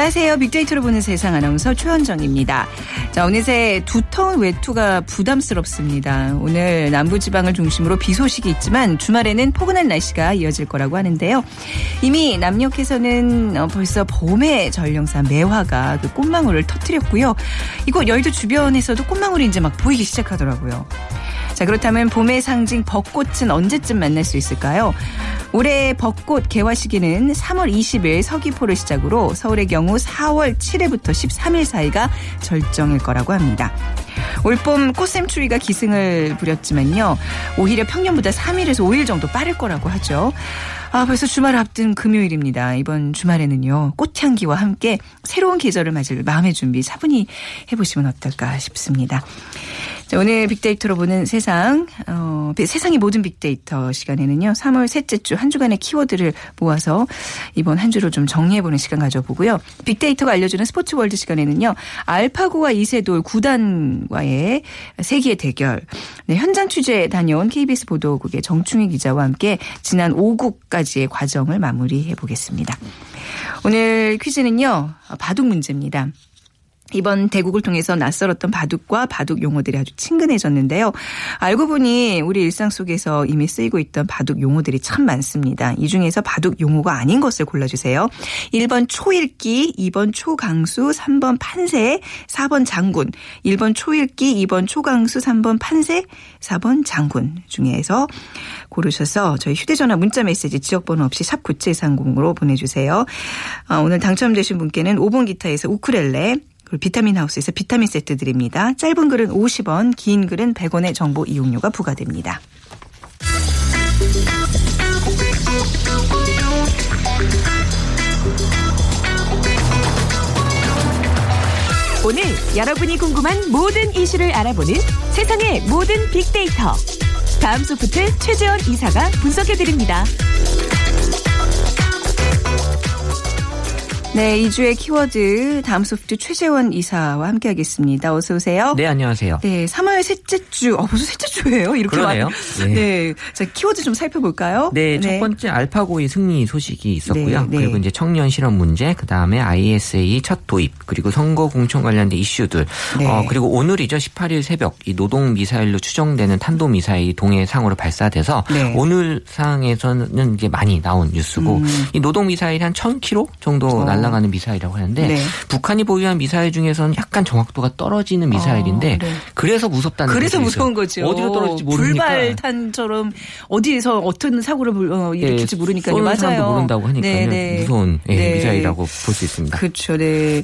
안녕하세요. 빅데이터로 보는 세상 아나운서 최현정입니다. 자, 어느새 두터운 외투가 부담스럽습니다. 오늘 남부지방을 중심으로 비 소식이 있지만 주말에는 포근한 날씨가 이어질 거라고 하는데요. 이미 남녘에서는 어, 벌써 봄의 전령사 매화가 그 꽃망울을 터뜨렸고요. 이곳 여의도 주변에서도 꽃망울이 이제 막 보이기 시작하더라고요. 자, 그렇다면 봄의 상징 벚꽃은 언제쯤 만날 수 있을까요? 올해 벚꽃 개화 시기는 3월 20일 서귀포를 시작으로 서울의 경우 4월 7일부터 13일 사이가 절정일 거라고 합니다. 올봄 꽃샘추위가 기승을 부렸지만요. 오히려 평년보다 3일에서 5일 정도 빠를 거라고 하죠. 아, 벌써 주말 앞둔 금요일입니다. 이번 주말에는요, 꽃향기와 함께 새로운 계절을 맞을 마음의 준비 차분히 해보시면 어떨까 싶습니다. 자, 오늘 빅데이터로 보는 세상, 어, 세상의 모든 빅데이터 시간에는요, 3월 셋째 주 한 주간의 키워드를 모아서 이번 한 주를 좀 정리해보는 시간 가져보고요. 빅데이터가 알려주는 스포츠 월드 시간에는요, 알파고와 이세돌 구단과의 세기의 대결. 네, 현장 취재 다녀온 KBS 보도국의 정충희 기자와 함께 지난 5국까지의 과정을 마무리해 보겠습니다. 오늘 퀴즈는요, 바둑 문제입니다. 이번 대국을 통해서 낯설었던 바둑과 바둑 용어들이 아주 친근해졌는데요. 알고 보니 우리 일상 속에서 이미 쓰이고 있던 바둑 용어들이 참 많습니다. 이 중에서 바둑 용어가 아닌 것을 골라주세요. 1번 초읽기, 2번 초강수, 3번 판세, 4번 장군. 1번 초읽기, 2번 초강수, 3번 판세, 4번 장군 중에서 고르셔서 저희 휴대전화 문자메시지 지역번호 없이 샵 9730으로 보내주세요. 아, 오늘 당첨되신 분께는 5번 기타에서 우크렐레 그리고 비타민 하우스에서 비타민 세트 드립니다. 짧은 글은 50원, 긴 글은 100원의 정보 이용료가 부과됩니다. 오늘 여러분이 궁금한 모든 이슈를 알아보는 세상의 모든 빅데이터. 다음 소프트 최재원 이사가 분석해드립니다. 네, 2주의 키워드 다음 소프트 최재원 이사와 함께하겠습니다. 어서 오세요. 네, 안녕하세요. 네, 3월 셋째 주. 어, 벌써 셋째 주예요? 이렇게 그러네요. 많- 네. 네. 자, 키워드 좀 살펴볼까요? 네, 첫 번째 알파고의 승리 소식이 있었고요. 네, 네. 그리고 이제 청년 실업 문제, 그 다음에 ISA 첫 도입, 그리고 선거 공천 관련된 이슈들, 네. 어, 그리고 오늘이죠. 18일 새벽 이 노동 미사일로 추정되는 탄도 미사일이 동해상으로 발사돼서 네. 오늘 상에서는 이제 많이 나온 뉴스고 음. 이 노동 미사일이 한 1000km 정도 어. 날아가는 미사일이라고 하는데 네. 북한이 보유한 미사일 중에서는 약간 정확도가 떨어지는 미사일인데 어, 네. 그래서 무섭다는 그래서 무서운. 거죠. 어디로 떨어질지 모르니까 불발탄처럼 어디에서 어떤 사고를 불- 어, 일으킬지 예, 모르니까요. 쏘는 맞아요. 사람도 모른다고 하니까요. 네, 네. 무서운 예, 네. 미사일이라고 볼 수 있습니다. 그렇죠. 네.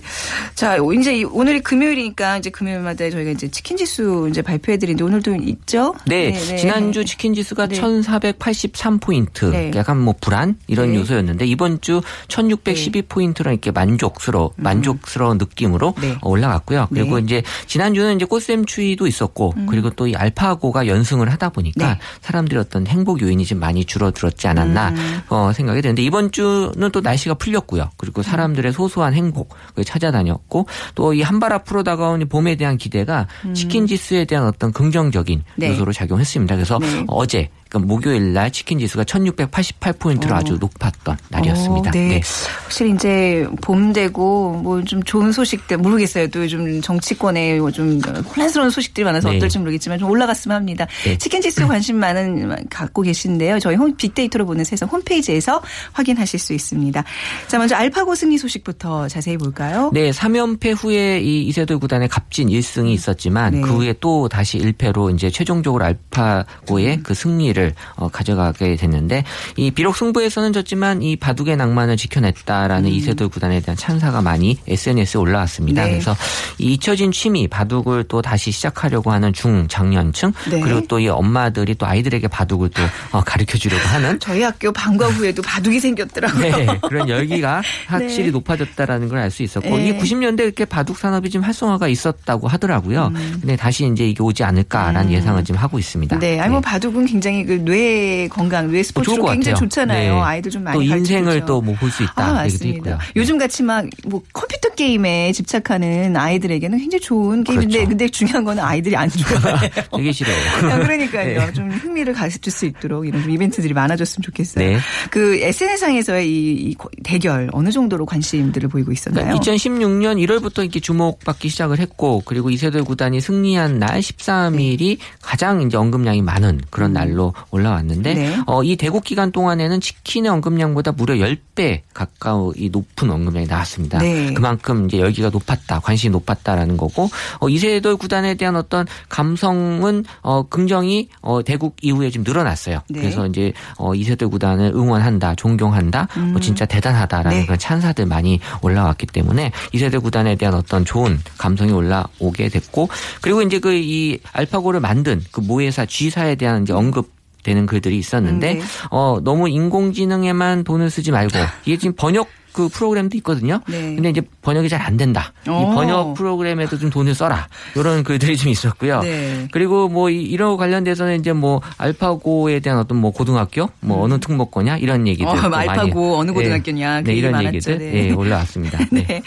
자, 이제 이- 오늘이 금요일이니까 이제 금요일마다 저희가 이제 치킨 지수 이제 발표해 드리는데 오늘도 있죠? 네, 지난주 치킨 지수가 네. 1,483 포인트. 네. 약간 뭐 불안 이런 네. 요소였는데 이번 주 1,612 포인트로 이렇게 만족스러워 만족스러운 느낌으로 음. 네. 어, 올라갔고요. 그리고 네. 이제 지난주는 이제 꽃샘 추위도 있었고 그리고 또 이 알파고가 연승을 하다 보니까 음. 네. 사람들이 어떤 행복 요인이 좀 많이 줄어들었지 않았나 음. 어, 생각이 되는데 이번 주는 또 날씨가 풀렸고요. 그리고 사람들의 소소한 행복을 찾아다녔고 또 이 한 발 앞으로 다가온 이 봄에 대한 기대가 치킨 지수에 대한 어떤 긍정적인 음. 네. 요소로 작용했습니다. 그래서 네. 어제 그러니까 목요일 날 치킨 지수가 1688포인트로 어. 아주 높았던 날이었습니다. 어, 네. 확실히 이제 봄 되고 뭐 좀 좋은 소식들 모르겠어요. 또 요즘 정치권에 뭐좀 혼란스러운 소식들이 많아서 네. 어떨지 모르겠지만 좀 올라갔으면 합니다. 네. 치킨 지수 관심 많은 갖고 계신데요. 저희 홈 빅데이터로 보는 세상 홈페이지에서 확인하실 수 있습니다. 자, 먼저 알파고 승리 소식부터 자세히 볼까요? 네, 3연패 후에 이 이세돌 구단의 값진 1승이 있었지만 네. 그 후에 또 다시 1패로 이제 최종적으로 알파고의 그 승리를 어, 가져가게 됐는데 이 비록 승부에서는 졌지만 이 바둑의 낭만을 지켜냈다라는 이세돌 이세돌 구단에 대한 찬사가 많이 SNS에 올라왔습니다. 네. 그래서 이 잊혀진 취미 바둑을 또 다시 시작하려고 하는 중장년층 네. 그리고 또 이 엄마들이 또 아이들에게 바둑을 또 어, 가르쳐 주려고 하는 저희 학교 방과 후에도 바둑이 생겼더라고요. 네, 그런 열기가 확실히 네. 높아졌다라는 걸 알 수 있었고 네. 이 90년대 이렇게 바둑 산업이 좀 활성화가 있었다고 하더라고요. 음. 근데 다시 이제 이게 오지 않을까라는 예상을 지금 하고 있습니다. 네, 아니 뭐 바둑은 굉장히 그 뇌 건강, 뇌뭐 스포츠로 굉장히. 좋잖아요. 네. 아이들 좀 많이 또 인생을 가르쳐주죠. 또뭐 볼 수 있다 아, 얘기도 맞습니다. 있고요. 요즘 같이 막 뭐 컴퓨터 게임에 집착하는 아이들에게는 굉장히 좋은 게임인데 그렇죠. 근데 중요한 거는 아이들이 안 좋아해요. 되게 싫어요. 야, 그러니까요. 네. 좀 흥미를 가질 수 있도록 이런 좀 이벤트들이 많아졌으면 좋겠어요. 네. 그 SNS상에서의 이, 이 대결 어느 정도로 관심들을 보이고 있었나요? 그러니까 2016년 1월부터 이렇게 주목받기 시작을 했고 그리고 이세돌 구단이 승리한 날 13일이 가장 이제 언급량이 많은 그런 날로 올라왔는데 음. 네. 어, 이 대국 기간 동안에는 치킨의 언급량보다 무려 10배 가까이 높은 언급량이 나왔습니다. 네. 그만큼 이제 열기가 높았다, 관심이 높았다라는 거고 어, 이세돌 구단에 대한 어떤 감성은 어, 긍정이 어, 대국 이후에 좀 늘어났어요. 네. 그래서 이제 어, 이세돌 구단을 응원한다, 존경한다, 뭐 진짜 대단하다라는 네. 그런 찬사들 많이 올라왔기 때문에 이세돌 구단에 대한 어떤 좋은 감성이 올라오게 됐고 그리고 이제 그 이 알파고를 만든 그 모회사 G사에 대한 이제 언급 되는 글들이 있었는데 음, 네. 어 너무 인공지능에만 돈을 쓰지 말고 이게 지금 번역 그 프로그램도 있거든요. 네. 근데 이제 번역이 잘 안 된다. 이 어. 번역 프로그램에도 좀 돈을 써라. 이런 글들이 좀 있었고요. 네. 그리고 뭐 이- 이런 거 관련돼서는 이제 뭐 알파고에 대한 어떤 뭐 고등학교 뭐 어느 특목고냐 이런 얘기들 음. 어, 또 많이 알파고 어느 예. 고등학교냐 그 네, 이런 많았죠. 얘기들 네. 예, 올라왔습니다. 네. 네.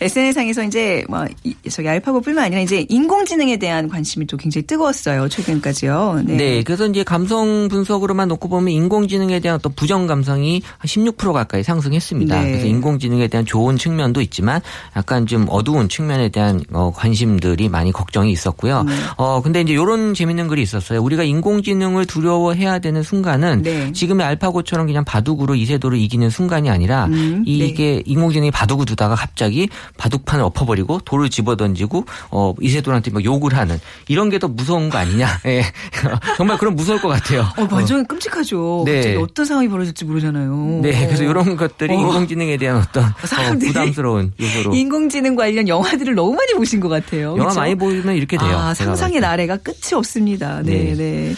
SNS상에서 이제 뭐 이- 저기 알파고뿐만 아니라 이제 인공지능에 대한 관심이 또 굉장히 뜨거웠어요. 최근까지요. 네. 네. 그래서 이제 감성 분석으로만 놓고 보면 인공지능에 대한 어떤 부정 감성이 한16% 가까이 상승했습니다. 네. 그래서 인공지능에 대한 좋은 측면도 있지만 약간 좀 어두운 측면에 대한 어, 관심들이 많이 걱정이 있었고요. 음. 어 근데 이제 이런 재밌는 글이 있었어요. 우리가 인공지능을 두려워해야 되는 순간은 네. 지금의 알파고처럼 그냥 바둑으로 이세돌을 이기는 순간이 아니라 음, 네. 이게 인공지능이 바둑을 두다가 갑자기 바둑판을 엎어버리고 돌을 집어던지고 어 이세돌한테 막 욕을 하는 이런 게 더 무서운 거 아니냐? 예. 정말 그럼 무서울 것 같아요. 어, 완전 끔찍하죠. 네. 어떤 상황이 벌어질지 모르잖아요. 네, 그래서 이런 것들이 어. 인공지능에 대한 어떤 어, 부담스러운 요소로 인공지능 관련 영화들을 너무 많이 보신 것 같아요. 영화 그쵸? 많이 보면 이렇게 돼요. 아, 상상의. 나래가 끝이 없습니다. 네, 네. 네.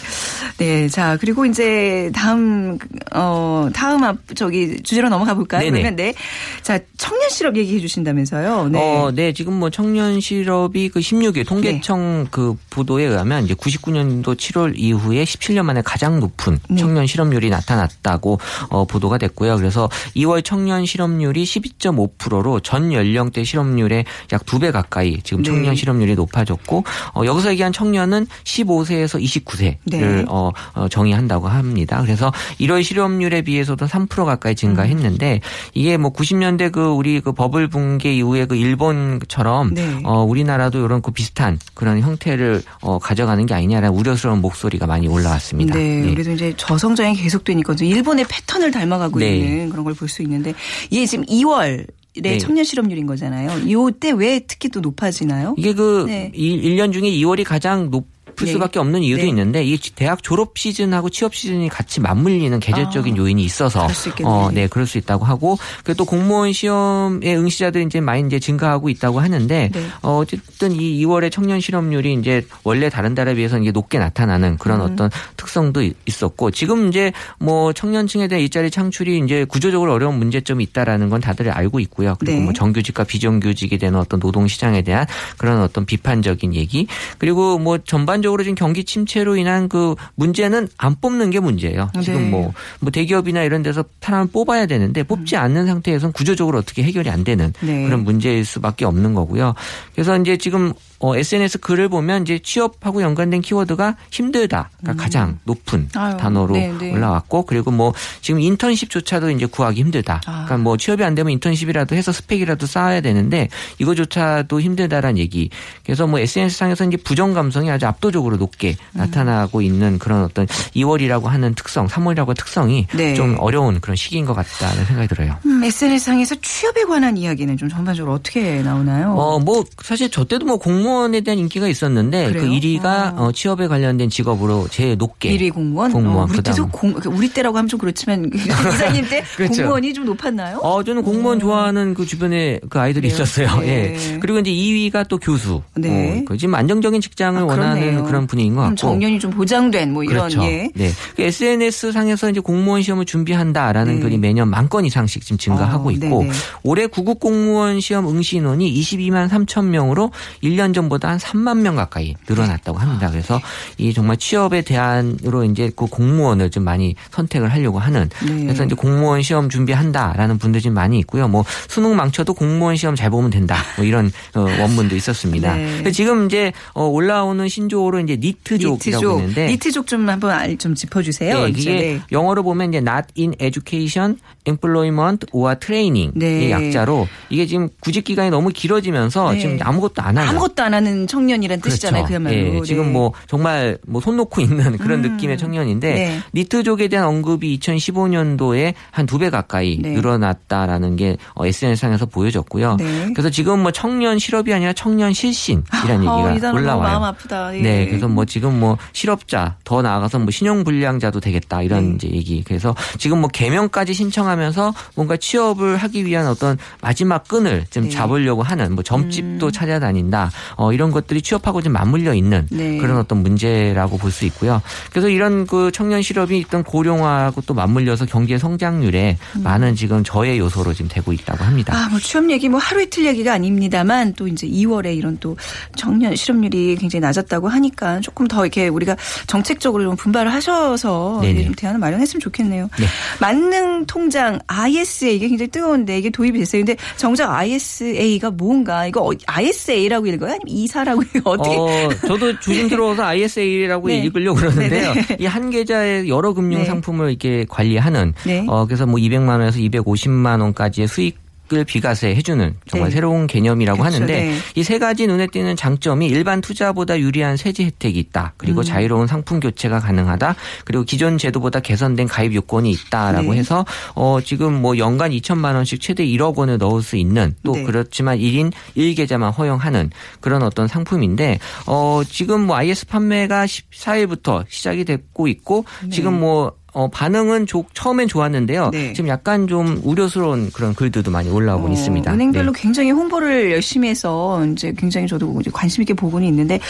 네, 자, 그리고 이제 다음, 어, 다음 앞, 저기, 주제로 넘어가 볼까요? 네네. 그러면 네. 자, 청년 실업 얘기해 주신다면서요. 네. 어, 네, 지금 뭐 청년 실업이 그 16일 통계청 그 보도에 의하면 이제 99년도 7월 이후에 17년 만에 가장 높은 네. 청년 실업률이 나타났다고 어, 보도가 됐고요. 그래서 2월 청년 실업 률이 12.5%로 전 연령대 실업률의 약 두 배 가까이 지금 네. 청년 실업률이 높아졌고 어, 여기서 얘기한 청년은 15세에서 29세를 네. 어, 어, 정의한다고 합니다. 그래서 1월 실업률에 비해서도 3% 가까이 증가했는데 이게 뭐 90년대 그 우리 그 버블 붕괴 이후에 그 일본처럼 네. 어, 우리나라도 이런 그 비슷한 그런 형태를 어, 가져가는 게 아니냐라는 우려스러운 목소리가 많이 올라왔습니다. 네, 네. 그래도 이제 저성장이 계속되니까 좀 일본의 패턴을 닮아가고 네. 있는 그런 걸 볼 수 있는데 이게 지금 2월 의 네. 청년 실업률인 거잖아요. 이때 왜 특히 또 높아지나요? 이게 그 네. 일 1년 중에 2월이 가장 높 을 네. 수밖에 없는 이유도 네. 있는데 이 대학 졸업 시즌하고 취업 시즌이 같이 맞물리는 계절적인 요인이 있어서 아, 수 있겠네요. 어, 네, 그럴 수 있다고 하고 그리고 또 공무원 시험의 응시자들이 이제 많이 이제 증가하고 있다고 하는데 네. 어, 어쨌든 이 2월의 청년 실업률이 이제 원래 다른 달에 비해서 이게 높게 나타나는 그런 음. 어떤 특성도 있- 있었고 지금 이제 뭐 청년층에 대한 일자리 창출이 이제 구조적으로 어려운 문제점이 있다라는 건 다들 알고 있고요. 그리고 네. 뭐 정규직과 비정규직에 대한 어떤 노동 시장에 대한 그런 어떤 비판적인 얘기 그리고 뭐 전반적으로 지금 경기 침체로 인한 그 문제는 안 뽑는 게 문제예요. 네. 지금 뭐, 뭐 대기업이나 이런 데서 사람을 뽑아야 되는데 뽑지 않는 상태에서는 구조적으로 어떻게 해결이 안 되는 음. 네. 그런 문제일 수밖에 없는 거고요. 그래서 이제 지금 어, SNS 글을 보면 이제 취업하고 연관된 키워드가 힘들다가 가장 높은 음. 아유, 단어로 네, 네. 올라왔고 그리고 뭐 지금 인턴십조차도 이제 구하기 힘들다. 아. 그러니까 뭐 취업이 안 되면 인턴십이라도 해서 스펙이라도 쌓아야 되는데 이거조차도 힘들다라는 얘기. 그래서 뭐 SNS 상에서 이제 부정 감성이 아주 압도적으로 높게 음. 나타나고 있는 그런 어떤 2월이라고 하는 특성, 3월이라고 특성이 네. 좀 어려운 그런 시기인 것 같다는 생각이 들어요. 음, SNS상에서 취업에 관한 이야기는 좀 전반적으로 어떻게 나오나요? 어, 뭐, 사실 저 때도 뭐 공무원 공무원에 대한 인기가 있었는데 그 그래요? 1위가 어. 취업에 관련된 직업으로 제일 높게 1위 공무원? 공무원, 어, 우리 때도 그다음. 공, 우리 때라고 하면 좀 그렇지만 이사님 때 그렇죠. 공무원이 좀 높았나요? 어, 저는 공무원 좋아하는 그 주변에 그 아이들이 그래요? 있었어요. 네. 예. 그리고 이제 2위가 또 교수. 네. 어, 그 지금 안정적인 직장을 아, 원하는. 그런 분위기인 것 음, 같고. 정년이 좀 보장된 뭐 이런 그렇죠. 예. 네. 그 SNS 상에서 이제 공무원 시험을 준비한다라는 네. 글이 매년 만 건 이상씩 지금 증가하고 어, 있고 네네. 올해 구급 공무원 시험 응시 인원이 22만 3천 명으로 1년 전보다 한 3만 명 가까이 늘어났다고 합니다. 그래서 이 정말 취업에 대한으로 이제 그 공무원을 좀 많이 선택을 하려고 하는 네. 그래서 이제 공무원 시험 준비한다라는 분들이 좀 많이 있고요. 뭐 수능 망쳐도 공무원 시험 잘 보면 된다. 뭐 이런 어, 원문도 있었습니다. 네. 지금 이제 어, 올라오는 신조어로 이제 니트족이라고 니트족. 있는데 니트족 좀 한번 알- 좀 짚어주세요. 네. 이게 네. 영어로 보면 이제 not in education, employment or training 네. 의 약자로 이게 지금 구직 기간이 너무 길어지면서 네. 지금 아무것도 안 하는 아무것도 안 하는 청년이란 뜻이잖아요. 그렇죠. 그야말로. 예, 지금 네. 뭐 정말 뭐 손 놓고 있는 그런 느낌의 청년인데 네. 니트족에 대한 언급이 2015년도에 한 두 배 가까이 네. 늘어났다라는 게 SNS상에서 보여졌고요. 네. 그래서 지금 뭐 청년 실업이 아니라 청년 실신이라는 어, 이 얘기가 너무 올라와요. 마음 아프다. 예. 네, 그래서 뭐 지금 뭐 실업자 더 나아가서 뭐 신용 불량자도 되겠다 이런 네. 이제 얘기. 그래서 지금 뭐 개명까지 신청하면서 뭔가 취업을 하기 위한 어떤 마지막 끈을 좀 네. 음. 잡으려고 하는 뭐 점집도 찾아다닌다. 어 이런 것들이 취업하고 좀 맞물려 있는 네. 그런 어떤 문제라고 볼 수 있고요. 그래서 이런 그 청년 실업이 있던 고령화하고 또 맞물려서 경제 성장률에 많은 지금 저해 요소로 지금 되고 있다고 합니다. 음. 아, 뭐 취업 얘기 뭐 하루 이틀 얘기가 아닙니다만 또 이제 2월에 이런 또 청년 실업률이 굉장히 낮았다고 하니까 조금 더 이렇게 우리가 정책적으로 좀 분발을 하셔서 좀 대안을 마련했으면 좋겠네요. 네. 만능 통장 ISA 이게 굉장히 뜨거운데 이게 도입이 됐어요. 근데 정작 ISA가 뭔가 이거 ISA라고 읽어요? 아니면 이사라고 읽어요? 어떻게? 어, 저도 조심스러워서 ISA라고 네. 읽으려고 그러는데요. 네네. 이한 계좌의 여러 금융 네. 상품을 이렇게 관리하는 네. 어 그래서 뭐 200만 원에서 250만 원까지의 수익 을 비과세 해주는 정말 네. 새로운 개념이라고 그렇죠. 하는데 네. 이세 가지 눈에 띄는 장점이 일반 투자보다 유리한 세제 혜택이 있다. 음. 그리고 자유로운 상품 교체가 가능하다. 그리고 기존 제도보다 개선된 가입 요건이 있다라고 네. 해서 어 지금 뭐 연간 2천만 원씩 최대 1억 원을 넣을 수 있는 또 네. 그렇지만 1인 1계좌만 허용하는 그런 어떤 상품인데 어 지금 뭐 IS 판매가 14일부터 시작이 됐고 있고 지금 뭐 어, 반응은 조- 처음엔 좋았는데요. 네. 지금 약간 좀 우려스러운 그런 글들도 많이 올라오고 어, 있습니다. 은행별로 네. 굉장히 홍보를 열심히 해서 이제 굉장히 저도 관심 있게 보고는 있는데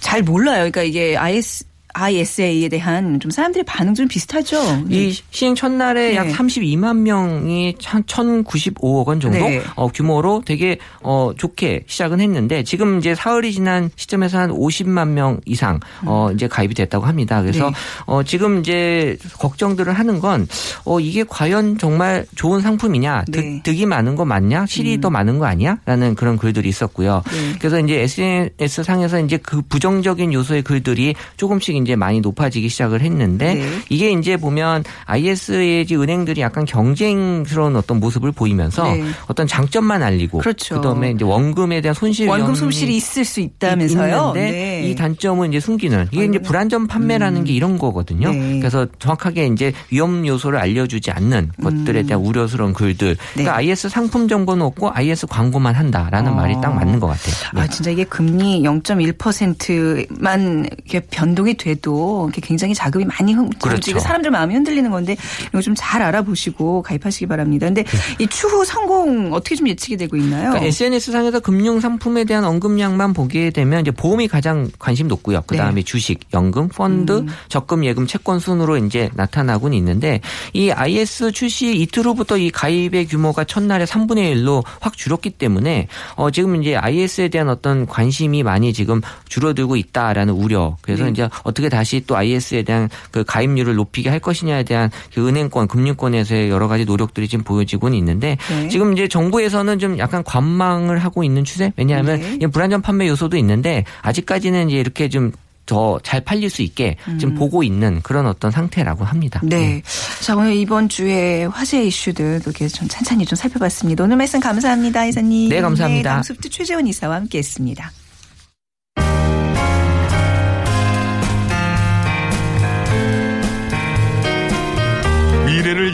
잘 몰라요. 그러니까 이게 IS ISA에 대한 좀 사람들의 반응 좀 비슷하죠. 이 시행 첫날에 네. 약 32만 명이 한 1,095억 원 정도 네. 어, 규모로 되게 어, 좋게 시작은 했는데 지금 이제 사흘이 지난 시점에서 한 50만 명 이상 어, 이제 가입이 됐다고 합니다. 그래서 음. 네. 어, 지금 이제 걱정들을 하는 건 어, 이게 과연 정말 좋은 상품이냐, 득, 네. 음. 득이 많은 거 맞냐, 실이 더 많은 거 아니야?라는 그런 글들이 있었고요. 네. 그래서 이제 SNS 상에서 이제 그 부정적인 요소의 글들이 조금씩 이제 많이 높아지기 시작을 했는데 네. 이게 이제 보면 IS의 은행들이 약간 경쟁스러운 어떤 모습을 보이면서 네. 어떤 장점만 알리고 그렇죠. 그다음에 이제 원금에 대한 손실 원금 손실이 있을 수 있다면서요. 네. 이 단점은 이제 숨기는 이게 이제 아이고. 불안전 판매라는 게 이런 거거든요. 네. 그래서 정확하게 이제 위험 요소를 알려주지 않는 것들에 대한 우려스러운 글들. 네. 그러니까 IS 상품 정보는 없고 IS 광고만 한다라는 어. 말이 딱 맞는 것 같아요. 네. 아, 진짜 이게 금리 0.1%만 이렇게 변동이 돼도 이렇게 굉장히 자금이 많이 흔, 그렇죠. 사람들 마음이 흔들리는 건데 이거 좀 잘 알아보시고 가입하시기 바랍니다. 근데 이 추후 성공 어떻게 좀 예측이 되고 있나요? 그러니까 SNS 상에서 금융 상품에 대한 언급량만 보게 되면 이제 보험이 가장 관심 높고요. 그 다음에 네. 주식, 연금, 펀드, 음. 적금, 예금, 채권 순으로 이제 나타나고는 있는데 이 IS 출시 이틀 후부터 이 가입의 규모가 첫날에 3분의 1로 확 줄었기 때문에 어 지금 이제 IS에 대한 어떤 관심이 많이 지금 줄어들고 있다라는 우려. 그래서 네. 이제 어떻게 다시 또 IS에 대한 그 가입률을 높이게 할 것이냐에 대한 그 은행권, 금융권에서의 여러 가지 노력들이 지금 보여지고는 있는데 네. 지금 이제 정부에서는 좀 약간 관망을 하고 있는 추세? 왜냐하면 네. 이 불안전 판매 요소도 있는데 아직까지는 이제 이렇게 좀 더잘 팔릴 수 있게 지금 보고 있는 그런 어떤 상태라고 합니다. 음. 네. 자, 오늘 이번 주에 화제 이슈들 이렇게 좀 찬찬히 좀 살펴봤습니다. 오늘 말씀 감사합니다, 이사님. 네, 감사합니다. 다음 소프트 최재원 이사와 함께 했습니다.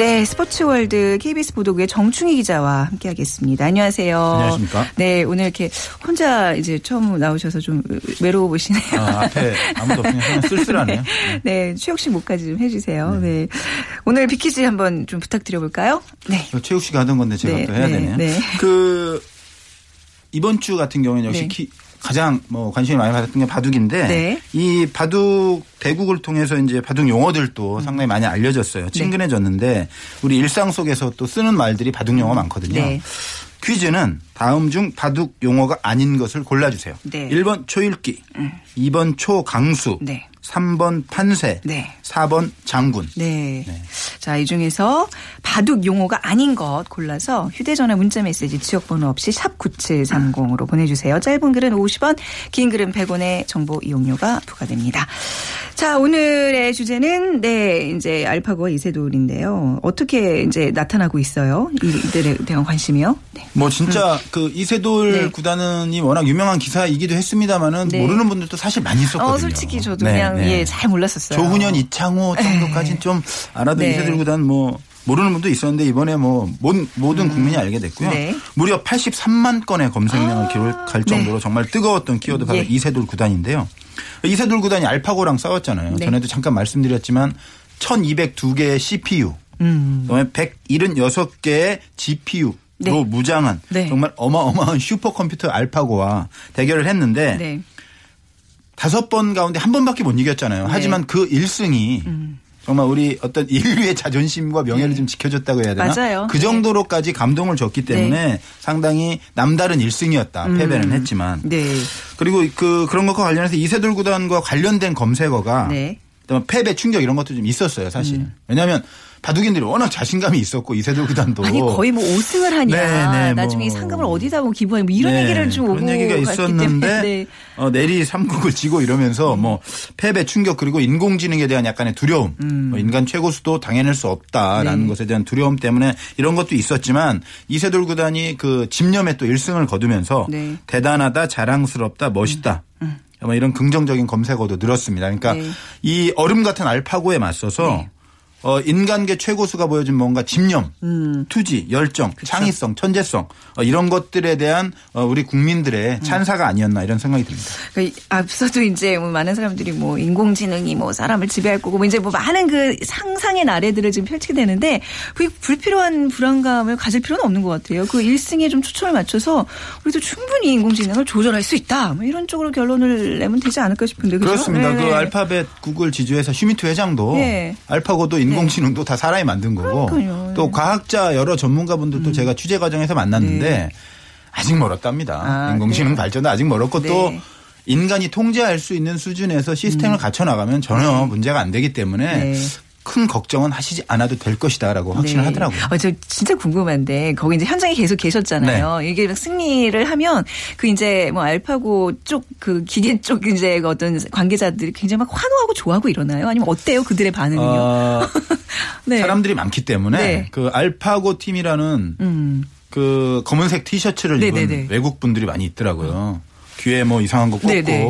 네, 스포츠월드 KBS 보도국의 정충희 기자와 함께하겠습니다. 안녕하세요. 안녕하십니까? 네, 오늘 이렇게 혼자 이제 처음 나오셔서 좀 외로워 보이시네요. 아, 앞에 아무도 그냥 쓸쓸하네요. 네, 최욱 씨 몫까지 좀 해주세요. 네. 오늘 비키즈 한번 좀 부탁드려볼까요? 네. 네. 최욱 씨가 하던 건데 제가 네, 또 해야 네, 되네요. 네. 그 이번 주 같은 경우에는 역시 네. 키- 가장 뭐 관심이 많이 받았던 게 바둑인데 네. 이 바둑 대국을 통해서 이제 바둑 용어들도 음. 상당히 많이 알려졌어요. 친근해졌는데 우리 일상 속에서 또 쓰는 말들이 바둑 용어 많거든요. 네. 퀴즈는 다음 중 바둑 용어가 아닌 것을 골라주세요. 네. 1번 초읽기, 2번 초강수, 네. 3번 판세, 네. 4번 장군. 네. 자, 이 중에서 바둑 용어가 아닌 것 골라서 휴대전화 문자메시지 지역번호 없이 샵 9730으로 보내주세요. 짧은 글은 50원, 긴 글은 100원의 정보 이용료가 부과됩니다. 자, 오늘의 주제는 네, 이제 알파고와 이세돌인데요. 어떻게 이제 나타나고 있어요? 이들에 대한 관심이요? 네. 뭐 진짜 그 이세돌 네. 구단이 워낙 유명한 기사이기도 했습니다만은 네. 모르는 분들도 사실 많이 있었거든요. 어, 솔직히 저도 네, 그냥 네. 예, 잘 몰랐었어요. 조훈현, 이창호 정도까지는 좀 알아도 네. 이세돌 구단 뭐 모르는 분도 있었는데 이번에 뭐 모든, 모든 국민이 알게 됐고요. 네. 무려 83만 건의 검색량을 기록할 정도로 정말 뜨거웠던 키워드 바로 예. 이세돌 구단인데요. 이세돌 구단이 알파고랑 싸웠잖아요. 네. 전에도 잠깐 말씀드렸지만 1202개의 CPU, 음. 그다음에 176개의 GPU로 네. 무장한 네. 정말 어마어마한 슈퍼컴퓨터 알파고와 대결을 했는데 네. 다섯 번 가운데 한 번밖에 못 이겼잖아요. 하지만 그 1승이 음. 정말 우리 어떤 인류의 자존심과 명예를 좀 지켜줬다고 해야 되나? 네. 맞아요. 그 정도로까지 감동을 줬기 때문에 상당히 남다른 1승이었다. 패배는 했지만. 네. 그리고 그 그런 것과 관련해서 이세돌 구단과 관련된 검색어가 네. 패배 충격 이런 것도 좀 있었어요, 사실. 왜냐하면 바둑인들이 워낙 자신감이 있었고 이세돌 구단도 아니 거의 뭐 5승을 하냐 네, 네, 나중에 뭐. 상금을 어디다 뭐 기부하냐 뭐 이런 네, 얘기를 좀 오고 그런 얘기가 있었는데 네. 어, 내리 삼국을 지고 이러면서 뭐 패배 충격 그리고 인공지능에 대한 약간의 두려움 뭐 인간 최고수도 당해낼 수 없다라는 음. 네. 것에 대한 두려움 때문에 이런 것도 있었지만 이세돌 구단이 그 집념에 또 1승을 거두면서 네. 음. 대단하다 자랑스럽다 멋있다 아마 이런 긍정적인 검색어도 늘었습니다. 그러니까 네. 이 얼음 같은 알파고에 맞서서 네. 어, 인간계 최고수가 보여준 뭔가 집념, 음. 투지, 열정, 창의성, 천재성 어, 이런 것들에 대한 어, 우리 국민들의 음. 찬사가 아니었나 이런 생각이 듭니다. 그러니까 앞서도 이제 뭐 많은 사람들이 뭐 인공지능이 뭐 사람을 지배할 거고 뭐 이제 뭐 많은 그 상상의 나래들을 지금 펼치게 되는데 그 불필요한 불안감을 가질 필요는 없는 것 같아요. 그 일승에 좀 초점을 맞춰서 우리도 충분히 인공지능을 조절할 수 있다. 뭐 이런 쪽으로 결론을 내면 되지 않을까 싶은데 그렇죠? 그렇습니다. 네, 그 네. 알파벳 구글 지주회사 슈미트 회장도 네. 알파고도 인 공지능도 다 사람이 만든 거고 그러니까요. 네. 또 과학자 여러 전문가분들도 제가 취재 과정에서 만났는데 네. 아직 멀었답니다. 아, 인공지능 네. 발전도 아직 멀었고 또 네. 인간이 통제할 수 있는 수준에서 시스템을 갖춰 나가면 전혀 문제가 안 되기 때문에 네. 큰 걱정은 하시지 않아도 될 것이다라고 확신을 네. 하더라고요. 어, 저 진짜 궁금한데 거기 이제 현장에 계속 계셨잖아요. 네. 이게 막 승리를 하면 그 이제 뭐 알파고 쪽 그 기계 쪽 이제 그 어떤 관계자들이 굉장히 막 환호하고 좋아하고 이러나요? 아니면 어때요 그들의 반응은요? 어, 네. 사람들이 많기 때문에 네. 그 알파고 팀이라는 음. 그 검은색 티셔츠를 입은 네네네. 외국 분들이 많이 있더라고요. 귀에 뭐 이상한 거 꽂고 네네.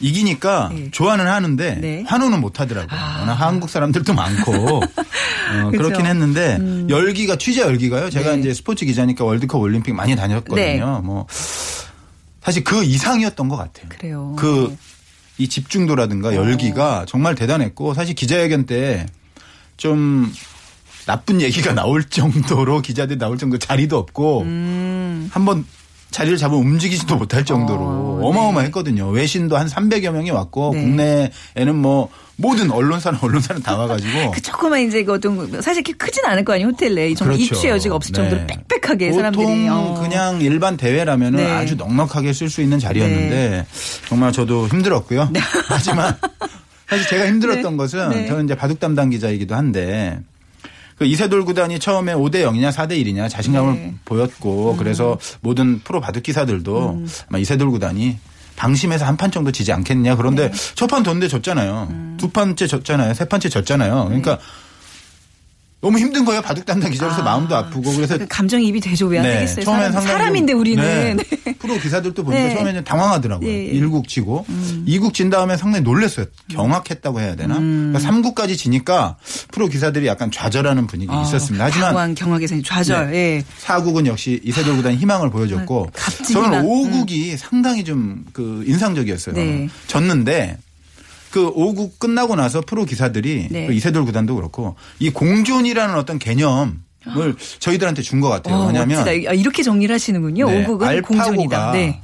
이기니까 네. 좋아는 하는데 네. 환호는 못 하더라고요. 워낙 한국 사람들도 많고 어. 그렇긴 했는데 열기가 취재 열기가요. 제가 네. 이제 스포츠 기자니까 월드컵 올림픽 많이 다녔거든요. 네. 뭐 사실 그 이상이었던 것 같아요. 그래요. 그 이 집중도라든가 열기가 정말 대단했고 사실 기자회견 때 좀 나쁜 얘기가 나올 정도로 기자들이 나올 정도 자리도 없고 음. 한번 자리를 잡으면 움직이지도 못할 정도로 어, 네. 어마어마했거든요. 외신도 한 300여 명이 왔고 네. 국내에는 뭐 모든 언론사는 언론사는 다 와가지고 그 조그만 이제 그 어떤 사실 이렇게 크진 않을 거 아니에요 호텔 내에 정말 그렇죠. 입추의 여지가 없을 정도로 네. 빽빽하게 사람들이 보통 어. 그냥 일반 대회라면 네. 아주 넉넉하게 쓸 수 있는 자리였는데 정말 저도 힘들었고요. 하지만 사실 제가 힘들었던 네. 것은 네. 저는 이제 바둑 담당 기자이기도 한데 그 이세돌 구단이 처음에 5대 0이냐 4대 1이냐 자신감을 네. 음. 보였고 그래서 모든 프로 바둑 기사들도 아마 이세돌 구단이 방심해서 한 판 정도 지지 않겠냐 그런데 네. 첫판 뒀는데 졌잖아요. 음. 두 판째 졌잖아요. 세 판째 졌잖아요. 그러니까 너무 힘든 거예요. 바둑 담당 기자로서 아. 마음도 아프고 그래서 그 감정이입이 되죠. 왜안 되겠어요? 처음엔 사람, 사람인데 좀- 우리는. 네. 프로 기사들도 보니까 네. 처음에는 당황하더라고요. 예, 음. 예. 일 1국 지고 2국 진 다음에 상당히 놀랐어요. 경악했다고 해야 되나? 음. 그러니까 3국까지 지니까 프로 기사들이 약간 좌절하는 분위기 아, 있었습니다. 하지만 당황, 경악에서 좌절. 예. 4국은 역시 이세돌 구단이 희망을 보여줬고 아, 저는 희망. 5국이 상당히 좀 그 인상적이었어요. 네. 졌는데 그 5국 끝나고 나서 프로 기사들이 네. 그 이세돌 구단도 그렇고 이 공존이라는 어떤 개념 을 저희들한테 준 것 같아요. 어, 왜냐하면 멋지다. 아, 이렇게 정리를 하시는군요. 네, 오국은 알파고가 공존이다. 네.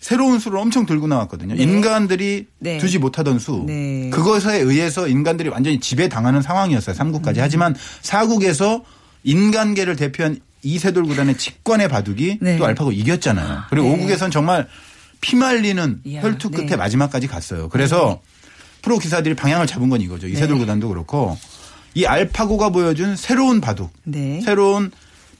새로운 수를 엄청 들고 나왔거든요. 네. 인간들이 네. 두지 못하던 수. 네. 그것에 의해서 인간들이 완전히 지배당하는 상황이었어요. 3국까지. 하지만 4국에서 인간계를 대표한 이세돌 구단의 직관의 바둑이 네. 또 알파고 이겼잖아요. 그리고 네. 오 5국에서는 정말 피말리는 이야, 혈투 끝에 네. 마지막까지 갔어요. 그래서 프로 기사들이 방향을 잡은 건 이거죠. 이세돌 네. 구단도 그렇고 이 알파고가 보여준 새로운 바둑. 네. 새로운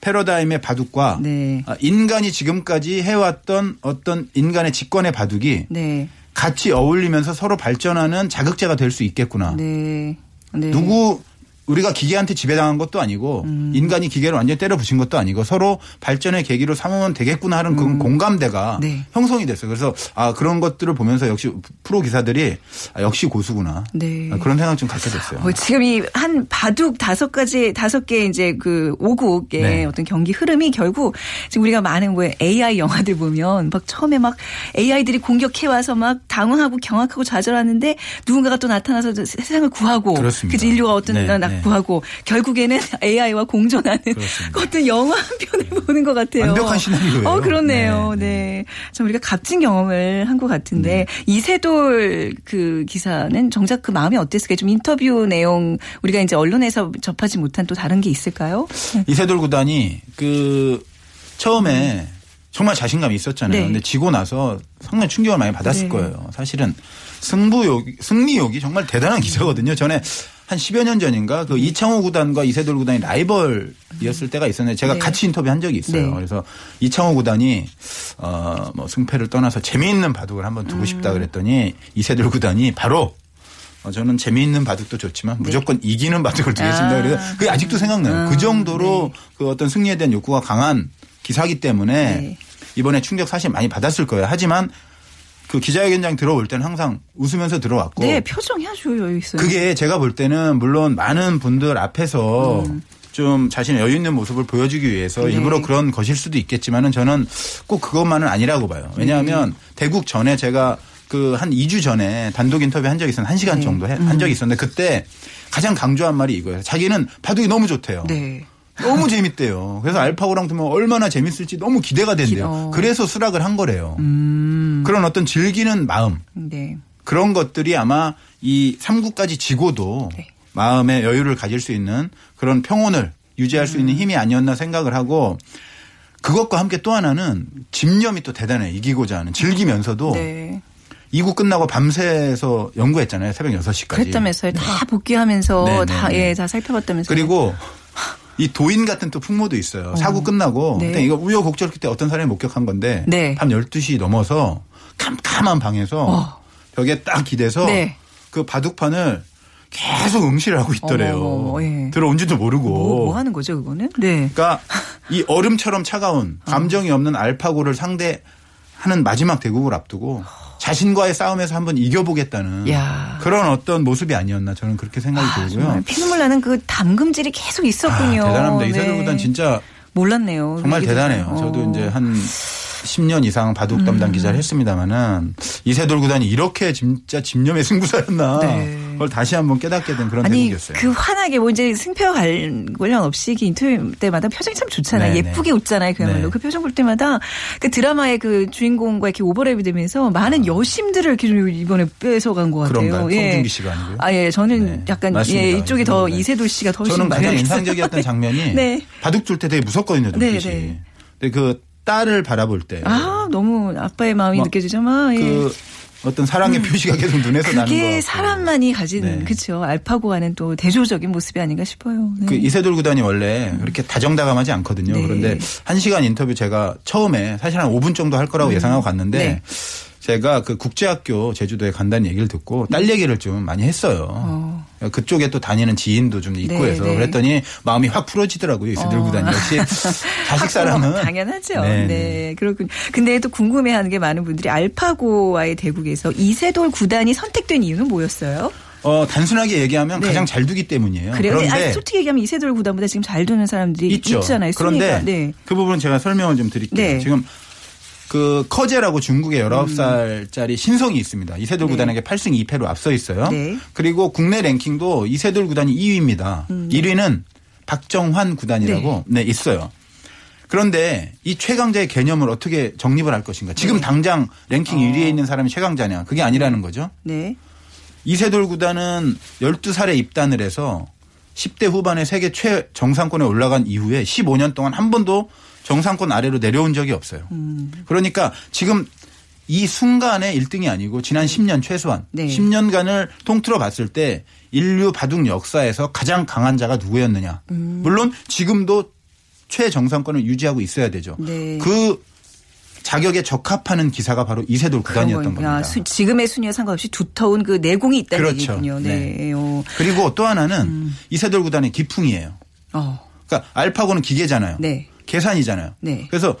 패러다임의 바둑과 네. 아, 인간이 지금까지 해왔던 어떤 인간의 직관의 바둑이 네. 같이 어울리면서 서로 발전하는 자극제가 될 수 있겠구나. 네. 네. 누구 우리가 기계한테 지배당한 것도 아니고 음. 인간이 기계를 완전히 때려 부신 것도 아니고 서로 발전의 계기로 삼으면 되겠구나 하는 그 공감대가 음. 네. 형성이 됐어요. 그래서 아 그런 것들을 보면서 역시 프로 기사들이 아, 역시 고수구나 네. 아, 그런 생각 좀 갖게 됐어요. 어, 지금 이 한 바둑 다섯 가지 다섯 개 이제 그 오국의 네. 어떤 경기 흐름이 결국 지금 우리가 많은 뭐 AI 영화들 보면 막 처음에 막 AI들이 공격해 와서 막 당황하고 경악하고 좌절하는데 누군가가 또 나타나서 세상을 구하고 그렇습니다. 그치, 인류가 어떤 네, 나 네. 구하고 결국에는 AI와 공존하는 그렇습니다. 그 어떤 영화 한 편을 보는 것 같아요. 완벽한 시나리오예요. 어 그렇네요. 네, 네. 참 우리가 값진 경험을 한 것 같은데 네. 이세돌 그 기사는 정작 그 마음이 어땠을까요? 좀 인터뷰 내용 우리가 이제 언론에서 접하지 못한 또 다른 게 있을까요? 이세돌 구단이 그 처음에 정말 자신감이 있었잖아요. 네. 근데 지고 나서 상당히 충격을 많이 받았을 네. 거예요. 사실은 승부욕, 승리욕이 정말 대단한 기사거든요. 전에 한 10여 년 전인가 그 이창호 구단과 이세돌 구단이 라이벌이었을 때가 있었는데 제가 네. 같이 인터뷰한 적이 있어요. 네. 그래서 이창호 구단이 어뭐 승패를 떠나서 재미있는 바둑을 한번 두고 음. 싶다 그랬더니 이세돌 구단이 바로 어, 저는 재미있는 바둑도 좋지만 무조건 이기는 바둑을 두겠습니다. 네. 아. 그래서 그게 아직도 생각나요. 아, 그 정도로 그 어떤 승리에 대한 욕구가 강한 기사기 때문에 네. 이번에 충격 사실 많이 받았을 거예요. 하지만 그 기자회견장 들어올 때는 항상 웃으면서 들어왔고 네, 표정이 아주 여유 있어요. 그게 제가 볼 때는 물론 많은 분들 앞에서 좀 자신의 여유 있는 모습을 보여주기 위해서 음. 네. 일부러 그런 것일 수도 있겠지만은 저는 꼭 그것만은 아니라고 봐요. 왜냐하면 네. 대국 전에 제가 그 한 2주 전에 단독 인터뷰 한 적이 있었는데 1시간 네. 정도 해- 한 적이 있었는데 그때 가장 강조한 말이 이거예요. 자기는 바둑이 너무 좋대요. 네. 너무 재밌대요. 그래서 알파고랑 두면 얼마나 재밌을지 너무 기대가 된대요. 어. 그래서 수락을 한 거래요. 음. 그런 어떤 즐기는 마음 네. 그런 것들이 아마 이 3구까지 지고도 네. 마음의 여유를 가질 수 있는 그런 평온을 유지할 수 음. 있는 힘이 아니었나 생각을 하고 그것과 함께 또 하나는 집념이 또 대단해 이기고자 하는 즐기면서도 네. 2구 끝나고 밤새서 연구했잖아요 새벽 6시까지 그랬다면서요. 다 복귀하면서 네, 네, 다, 네. 예, 다 살펴봤다면서요. 그리고 이 도인 같은 또 풍모도 있어요. 사구 끝나고 네. 그때 이거 우여곡절 끝에 어떤 사람이 목격한 건데 네. 밤 12시 넘어서 캄캄한 방에서 어. 벽에 딱 기대서 네. 그 바둑판을 계속 응시를 하고 있더래요. 어머, 예. 들어온지도 모르고. 뭐, 뭐 하는 거죠, 그거는? 네. 그러니까 이 얼음처럼 차가운 감정이 없는 알파고를 상대하는 마지막 대국을 앞두고 자신과의 싸움에서 한번 이겨보겠다는 야. 그런 어떤 모습이 아니었나 저는 그렇게 생각이 아, 들고요. 피눈물 나는 그 담금질이 계속 아, 있었군요. 대단합니다. 네. 이세돌보단 진짜 몰랐네요. 정말. 대단해요. 어. 저도 이제 한 10년 이상 바둑 담당 기자를 했습니다마는 이세돌 구단이 이렇게 진짜 집념의 승부사였나 네. 그걸 다시 한번 깨닫게 된 그런 아니 대목이었어요. 그 환하게 뭐 이제 승패와 관련 없이 이렇게 인터뷰 때마다 표정이 참 좋잖아요. 네, 예쁘게 웃잖아요. 그야말로 네. 그 표정 볼 때마다 그 드라마의 그 주인공과 이렇게 오버랩이 되면서 많은 여심들을 이렇게 좀 이번에 뺏어간 것 같아요. 그런가요? 송중기 씨가 아니고요? 아 예, 저는 네. 약간 맞습니다. 예 이쪽이 더 네. 이세돌 씨가 더 저는 가장 인상적이었던 장면이 네. 바둑 둘 때 되게 무섭거든요, 네. 네. 근데 그 딸을 바라볼 때 아 너무 아빠의 마음이 막 느껴지죠, 막 예. 그 어떤 사랑의 표시가 계속 눈에서 나는 거 그게. 사람만이 가진 네. 그렇죠 알파고와는 또 대조적인 모습이 아닌가 싶어요. 네. 그 이세돌 구단이 원래 그렇게 다정다감하지 않거든요. 네. 그런데 한 시간 인터뷰 제가 처음에 사실 한 5분 정도 할 거라고 예상하고 갔는데 네. 제가 그 국제학교 제주도에 간다는 얘기를 듣고 딸 얘기를 좀 많이 했어요. 그쪽에 또 다니는 지인도 좀 있고 네, 해서 네. 그랬더니 마음이 확 풀어지더라고요. 이세돌 어. 구단 역시 자식 사랑은 당연하죠. 네, 네, 네. 그렇군. 근데 또 궁금해하는 게 많은 분들이 알파고와의 대국에서 이세돌 구단이 선택된 이유는 뭐였어요? 어, 단순하게 얘기하면 네. 가장 잘 두기 때문이에요. 그래요? 그런데 아니, 솔직히 얘기하면 이세돌 구단보다 지금 잘 두는 사람들이 있죠. 있잖아요. 그런데. 네. 그 부분 제가 설명을 좀 드릴게요. 네. 지금 그 커제라고 중국의 19살짜리 신성이 있습니다. 이세돌 네. 구단에게 8승 2패로 앞서 있어요. 네. 그리고 국내 랭킹도 이세돌 구단이 2위입니다. 음. 1위는 박정환 구단이라고 네. 있어요. 그런데 이 최강자의 개념을 어떻게 정립을 할 것인가. 지금 네. 당장 랭킹 어. 1위에 있는 사람이 최강자냐. 그게 아니라는 거죠. 네. 이세돌 구단은 12살에 입단을 해서 10대 후반에 세계 최정상권에 올라간 이후에 15년 동안 한 번도 정상권 아래로 내려온 적이 없어요. 음. 그러니까 지금 이 순간에 1등이 아니고 지난 10년 최소한 네. 10년간을 통틀어 봤을 때 인류 바둑 역사에서 가장 강한 자가 누구였느냐. 음. 물론 지금도 최정상권을 유지하고 있어야 되죠. 네. 그 자격에 적합하는 기사가 바로 이세돌 구단이었던. 겁니다. 아, 수- 지금의 순위와 상관없이 두터운 그 내공이 있다는 그렇죠. 얘기군요. 네. 네. 어. 그리고 또 하나는 음. 이세돌 구단의 기풍이에요. 어. 그러니까 알파고는 기계잖아요. 네. 계산이잖아요. 네. 그래서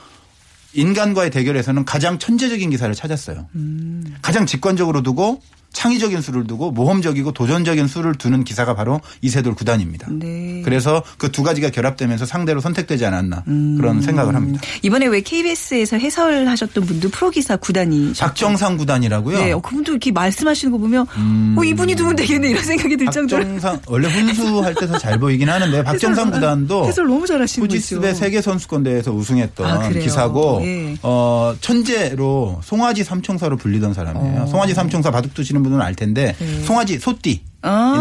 인간과의 대결에서는 가장 천재적인 기사를 찾았어요. 음. 가장 직관적으로 두고 창의적인 수를 두고 모험적이고 도전적인 수를 두는 기사가 바로 이세돌 구단입니다. 네. 그래서 그 두 가지가 결합되면서 상대로 선택되지 않았나 음. 그런 생각을 합니다. 이번에 왜 KBS에서 해설하셨던 분도 프로기사 구단이 박정상 구단이라고요. 네, 어, 그분도 이렇게 말씀하시는 거 보면 음. 어, 이분이 두면 되겠네 이런 생각이 들 정도로 박정상 원래 훈수할 때더잘 보이긴 하는데 박정상 해설, 구단도 해설 너무 잘하시는 거죠. 후지스배 세계 선수권 대회에서 우승했던 아? 기사고 예. 어 천재로 송아지 삼총사로 불리던 사람이에요. 어. 송아지 삼총사 바둑 두시는 분은 알 텐데 네. 송아지 소띠. 아.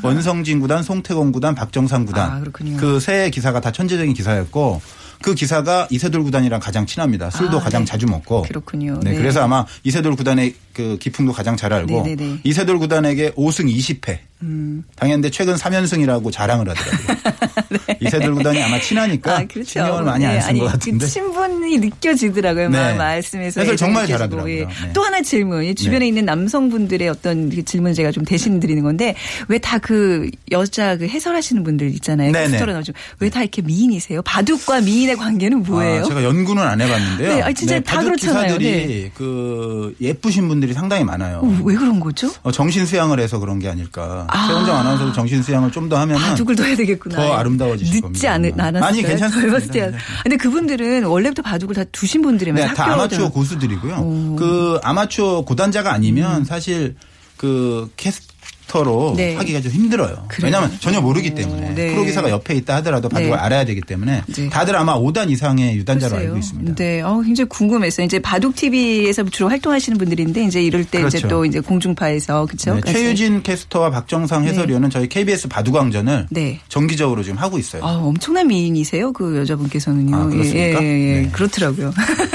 인데 원성진 구단, 송태곤 구단, 박정상 구단 아, 그렇군요. 그세 기사가 다 천재적인 기사였고 그 기사가 이세돌 구단이랑 가장 친합니다. 술도 아, 가장 네. 자주 먹고. 그렇군요. 네, 네. 그래서 아마 이세돌 구단의 그 기풍도 가장 잘 알고 네네네. 이세돌 구단에게 5승 20패. 음. 당연히 최근 3연승이라고 자랑을 하더라고요. 이세돌 구단이 아마 친하니까 아, 그렇죠. 신경을 많이 네, 안쓴 아니, 것 같은데. 그 친분이 느껴지더라고요. 네. 마- 말씀에서. 해설 정말. 잘하더라고요. 예. 네. 또 하나 질문. 이 주변에 네. 있는 남성분들의 어떤 그 질문을 제가 좀 대신 드리는 건데 왜 다 그 여자 그 해설하시는 분들 있잖아요. 네네. 스토리 나오죠. 왜 다 이렇게 미인이세요? 바둑과 미인 의 관계는 뭐예요? 아, 제가 연구는 안 해봤는데요. 네, 아니, 진짜 다 바둑 그렇잖아요. 기사들이 네. 그 예쁘신 분들이 상당히 많아요. 어, 왜 그런 거죠? 어, 정신 수양을 해서 그런 게 아닐까. 아. 최원정 아나운서도 정신 수양을 좀 더 하면은 바둑을 더 해야 되겠구나. 더 아름다워지실 늦지 겁니다. 않, 않았어요. 아니, 괜찮습니다. 때. 네. 근데 그분들은 원래부터 바둑을 다 두신 분들이면서 네, 다 아마추어 고수들이고요. 그 아마추어 고단자가 아니면 사실 그 캐스 터로 음. 네. 하기가 좀 힘들어요. 그래요? 왜냐하면 전혀 모르기 때문에 네. 프로 기사가 옆에 있다 하더라도 바둑을 네. 알아야 되기 때문에 네. 다들 아마 5단 이상의 유단자로 글쎄요. 알고 있습니다. 네, 어, 굉장히 궁금했어요. 이제 바둑 TV에서 주로 활동하시는 분들인데 이제 이럴 때 이제 그렇죠. 또 이제 공중파에서 그렇죠. 네, 최유진 캐스터와 박정상 해설위원은 저희 KBS 바둑왕전을 네. 정기적으로 지금 하고 있어요. 아, 엄청난 미인이세요, 그 여자분께서는요. 아, 그렇습니까? 예, 예, 예. 네. 그렇더라고요.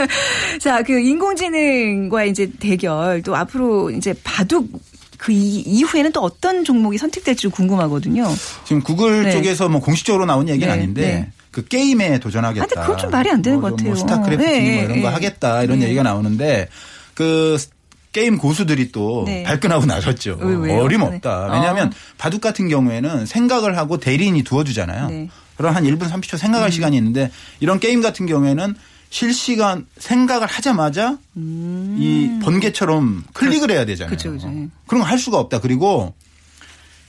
자, 그 인공지능과 이제 대결 또 앞으로 이제 바둑 그 이, 이후에는 또 어떤 종목이 선택될지 궁금하거든요. 지금 구글 네. 쪽에서 뭐 공식적으로 나온 얘기는 네, 아닌데 네. 그 게임에 도전하겠다. 아, 근데 그건 좀 말이 안 되는 뭐것좀뭐 같아요. 스타크래프트 네, 뭐 이런 네, 거 네. 하겠다 이런 네. 얘기가 나오는데 그 게임 고수들이 또 네. 발끈하고 나섰죠. 왜? 어림없다. 네. 왜냐하면 어. 바둑 같은 경우에는 생각을 하고 대리인이 두어주잖아요. 네. 음. 그럼 한 1분 30초 생각할 시간이 있는데 이런 게임 같은 경우에는 실시간 생각을 하자마자 이 번개처럼 클릭을 해야 되잖아요. 음. 그쵸, 그쵸. 그런 거 할 수가 없다. 그리고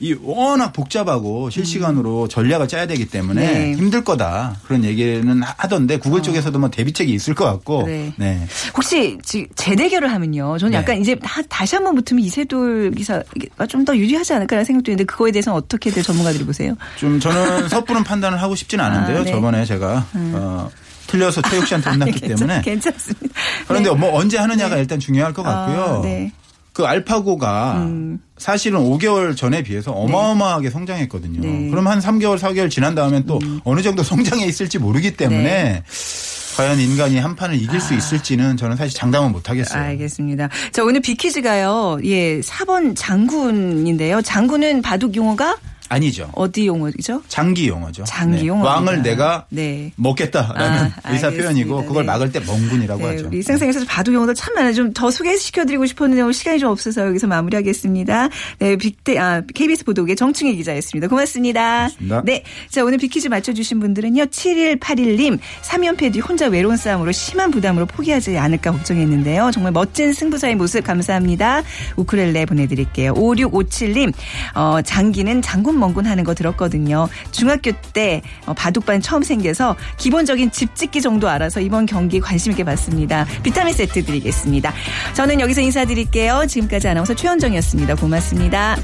이 워낙 복잡하고 실시간으로 전략을 짜야 되기 때문에 음. 네. 힘들 거다. 그런 얘기는 하- 하던데 구글 쪽에서도 뭐 대비책이 있을 것 같고. 네. 네. 혹시 지- 재대결을 하면요. 저는 네. 약간 이제 하- 다시 한번 붙으면 이세돌 기사가 좀 더 유리하지 않을까라는 생각도 있는데 그거에 대해서는 어떻게들 전문가들이 보세요? 좀 저는 섣부른 판단을 하고 싶지는 않은데요. 아, 네. 저번에 제가 어, 틀려서 최욱 씨한테 혼났기 때문에. 괜찮습니다. 그런데 네. 뭐 언제 하느냐가 일단 중요할 것 같고요. 아, 네. 그 알파고가 음. 사실은 5개월 전에 비해서 어마어마하게 성장했거든요. 네. 그럼 한 3개월, 4개월 지난 다음엔 또 어느 정도 성장해 있을지 모르기 때문에 네. 과연 인간이 한 판을 이길 수 있을지는 저는 사실 장담은 못 하겠어요. 알겠습니다. 자, 오늘 비키즈가요. 예, 4번 장군인데요. 장군은 바둑 용어가 아니죠. 어디 용어죠? 장기 용어죠. 장기 네. 용어입니다. 왕을 내가 네. 먹겠다라는 아, 의사. 표현이고 그걸 네. 막을 때 멍군이라고 네, 하죠. 우리 일상생활에서 바둑 용어들 참 많아요. 좀 더 소개시켜드리고 싶었는데 오늘 시간이 좀 없어서 여기서 마무리하겠습니다. 네, 빅대, 아, KBS 보도국의 정충희 기자였습니다. 고맙습니다. 고맙습니다. 네. 자, 오늘 빅퀴즈 맞춰주신 분들은요. 7181님, 3연패 뒤 혼자 외로운 싸움으로 심한 부담으로 포기하지 않을까 걱정했는데요. 정말 멋진 승부사의 모습 감사합니다. 우쿨렐레 보내드릴게요. 5657님, 어, 장기는 장군 멍군 하는 거 들었거든요. 중학교 때 어, 바둑반 처음 생겨서 기본적인 집 짓기 정도 알아서 이번 경기 관심 있게 봤습니다. 비타민 세트 드리겠습니다. 저는 여기서 인사드릴게요. 지금까지 아나운서 최현정이었습니다. 고맙습니다.